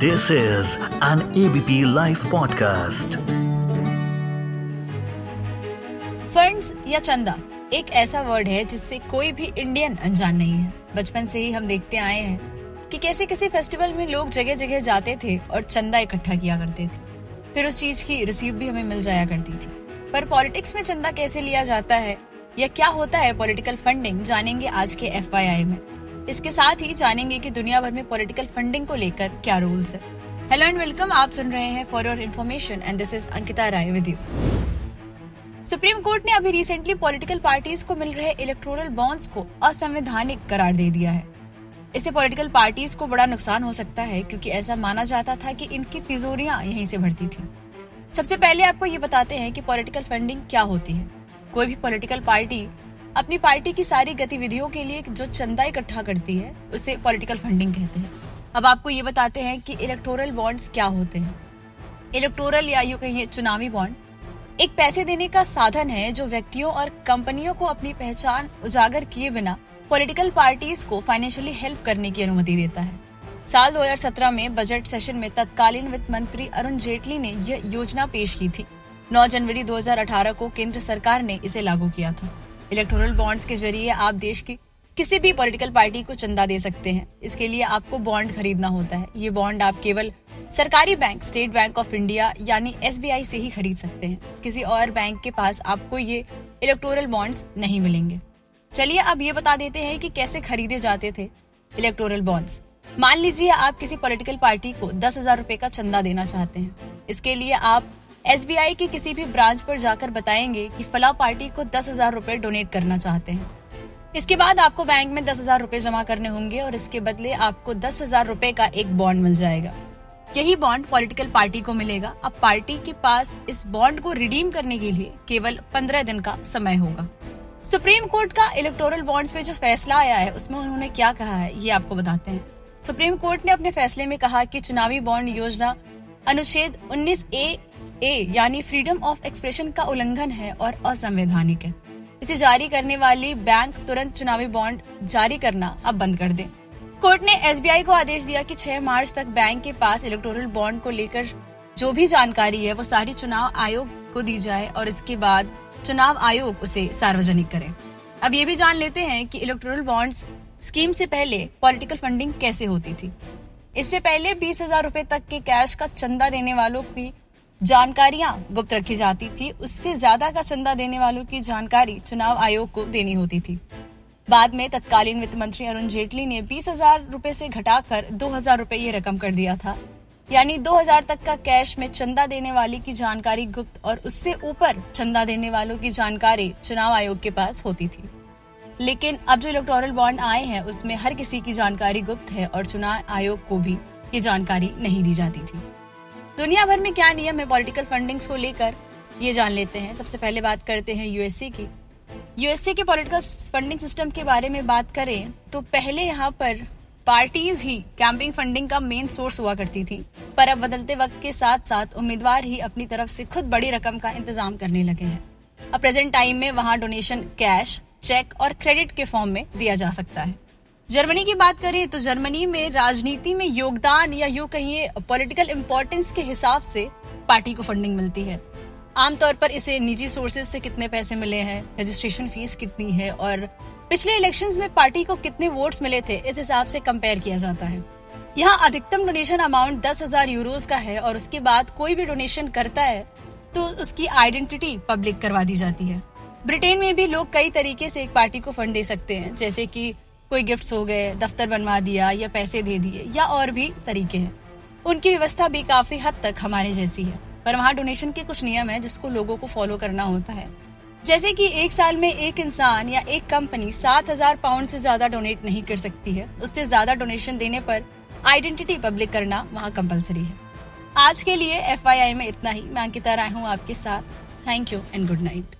This is an ABP Life podcast. Funds या चंदा, एक ऐसा वर्ड है जिससे कोई भी इंडियन अनजान नहीं है। बचपन से ही हम देखते आए हैं कि कैसे किसी फेस्टिवल में लोग जगह जगह जाते थे और चंदा इकट्ठा किया करते थे। फिर उस चीज़ की रिसीव भी हमें मिल जाया करती थी। पर पॉलिटिक्स में चंदा कैसे लिया जाता है या क्या होता है पॉलिटिकल फंडिंग जानेंगे आज के एफ़ में। इसके साथ ही जानेंगे कि दुनिया भर में पॉलिटिकल फंडिंग को लेकर क्या रूल्स है। हेलो एंड वेलकम आप सुन रहे हैं for your information and this is Ankita Rai with you Supreme Court ने अभी रिसेंटली पॉलिटिकल पार्टीज़ को मिल रहे इलेक्टोरल बॉन्ड्स को असंवैधानिक करार दे दिया है। इससे पॉलिटिकल पार्टीज़ को बड़ा नुकसान हो सकता है क्योंकि ऐसा माना जाता था कि इनकी तिजोरियाँ यहीं से भरती थी। सबसे पहले आपको ये बताते हैं कि पॉलिटिकल फंडिंग क्या होती है। कोई भी पॉलिटिकल पार्टी अपनी पार्टी की सारी गतिविधियों के लिए जो चंदा इकट्ठा करती है, उसे पॉलिटिकल फंडिंग कहते हैं। अब आपको ये बताते हैं कि इलेक्टोरल बॉन्ड्स क्या होते हैं। इलेक्टोरल या यू कहिए चुनावी बॉन्ड एक पैसे देने का साधन है जो व्यक्तियों और कंपनियों को अपनी पहचान उजागर किए बिना पॉलिटिकल पार्टीज़ को फाइनेंशियली हेल्प करने की अनुमति देता है। साल 2017 में बजट सेशन में तत्कालीन वित्त मंत्री अरुण जेटली ने यह योजना पेश की थी। 9 जनवरी 2018 को केंद्र सरकार ने इसे लागू किया था। इलेक्टोरल बॉन्ड्स के ज़रिए आप देश की किसी भी पॉलिटिकल पार्टी को चंदा दे सकते हैं। इसके लिए आपको बॉन्ड खरीदना होता है। ये बॉन्ड आप केवल सरकारी bank, State Bank of India यानी एसबीआई से ही खरीद सकते हैं। किसी और बैंक के पास आपको ये इलेक्टोरल बॉन्ड्स नहीं मिलेंगे। चलिए अब ये बता देते हैं कि कैसे खरीदे जाते थे इलेक्टोरल बॉन्ड्स। मान लीजिए आप किसी पॉलिटिकल पार्टी को दस हज़ार रूपए का चंदा देना चाहते हैं। इसके लिए आप SBI के किसी भी ब्रांच पर जाकर बताएँगे कि फला पार्टी को दस हज़ार रूपए डोनेट करना चाहते हैं। इसके बाद आपको बैंक में दस हज़ार रूपए जमा करने होंगे और इसके बदले आपको दस हज़ार रूपए का एक बॉन्ड मिल जाएगा। यही बॉन्ड पॉलिटिकल पार्टी को मिलेगा। अब पार्टी के पास इस बॉन्ड को रिडीम करने के लिए केवल पंद्रह दिन का समय होगा। सुप्रीम कोर्ट का इलेक्टोरल बॉन्ड्स पे जो फैसला आया है, उसमें उन्होंने क्या कहा है, ये आपको बताते हैं। सुप्रीम कोर्ट ने अपने फैसले में कहा कि चुनावी बॉन्ड योजना अनुच्छेद 19 ए ए यानी फ्रीडम ऑफ़ एक्सप्रेशन का उल्लंघन है और असंवैधानिक है। इसे जारी करने वाली बैंक तुरंत चुनावी बॉन्ड जारी करना अब बंद कर दे। कोर्ट ने एसबीआई को आदेश दिया कि 6 मार्च तक बैंक के पास इलेक्टोरल बॉन्ड को लेकर जो भी जानकारी है, वो सारी चुनाव आयोग को दी जाए और इसके बाद चुनाव आयोग उसे सार्वजनिक करे। अब ये भी जान लेते हैं कि इलेक्टोरल बॉन्ड्स स्कीम से पहले पॉलिटिकल फंडिंग कैसे होती थी। इससे पहले बीस हज़ार रूपए तक के कैश का चंदा देने वालों की जानकारियाँ गुप्त रखी जाती थी। उससे ज़्यादा का चंदा देने वालों की जानकारी चुनाव आयोग को देनी होती थी। बाद में तत्कालीन वित्त मंत्री अरुण जेटली ने बीस हज़ार रूपए ऐसी घटाकर दो हज़ार रूपए ये रकम कर दिया था। यानी दो हज़ार तक का कैश में चंदा देने वाले की जानकारी गुप्त और उससे ऊपर चंदा देने वालों की जानकारी चुनाव आयोग के पास होती थी। लेकिन अब जो इलेक्टोरल बॉन्ड आए हैं, उसमें हर किसी की जानकारी गुप्त है और चुनाव आयोग को भी ये जानकारी नहीं दी जाती थी। दुनिया भर में क्या नियम है पॉलिटिकल फंडिंग्स को लेकर? ये जान लेते हैं। सबसे पहले बात करते हैं यूएसए की। यूएसए के पॉलिटिकल फंडिंग सिस्टम के बारे में बात करें तो पहले यहाँ पर पार्टीज़ ही कैंपिंग फंडिंग का मेन सोर्स हुआ करती थी। पर अब बदलते वक्त के साथ साथ उम्मीदवार ही अपनी तरफ़ से खुद बड़ी रकम का इंतज़ाम करने लगे हैं। अब प्रेजेंट टाइम में वहाँ डोनेशन कैश चेक और क्रेडिट के फॉर्म में दिया जा सकता है। जर्मनी की बात करें तो जर्मनी में राजनीति में योगदान या यूँ कहिए पॉलिटिकल इम्पोर्टेंस के हिसाब से पार्टी को फंडिंग मिलती है। आमतौर पर इसे निजी सोर्सेज से कितने पैसे मिले हैं रजिस्ट्रेशन फ़ीस कितनी है और पिछले इलेक्शंस में पार्टी को कितने वोट्स मिले थे, इस हिसाब से कंपेयर किया जाता है। यहाँ अधिकतम डोनेशन अमाउंट दस हज़ार यूरोज का है और उसके बाद कोई भी डोनेशन करता है तो उसकी आइडेंटिटी पब्लिक करवा दी जाती है। ब्रिटेन में भी लोग कई तरीके से एक पार्टी को फंड दे सकते हैं, जैसे कि कोई गिफ्ट्स हो गए, दफ्तर बनवा दिया या पैसे दे दिए या और भी तरीके हैं। उनकी व्यवस्था भी काफ़ी हद तक हमारे जैसी है। पर वहाँ डोनेशन के कुछ नियम है जिसको लोगों को फॉलो करना होता है। जैसे कि एक साल में एक इंसान या एक कंपनी सात हज़ार पाउंड से ज़्यादा डोनेट नहीं कर सकती है। उससे ज़्यादा डोनेशन देने पर आइडेंटिटी पब्लिक करना वहाँ कंपलसरी है। आज के लिए एफआईआई में इतना ही। मैं अंकिता राय हूँ आपके साथ। Thank you and good night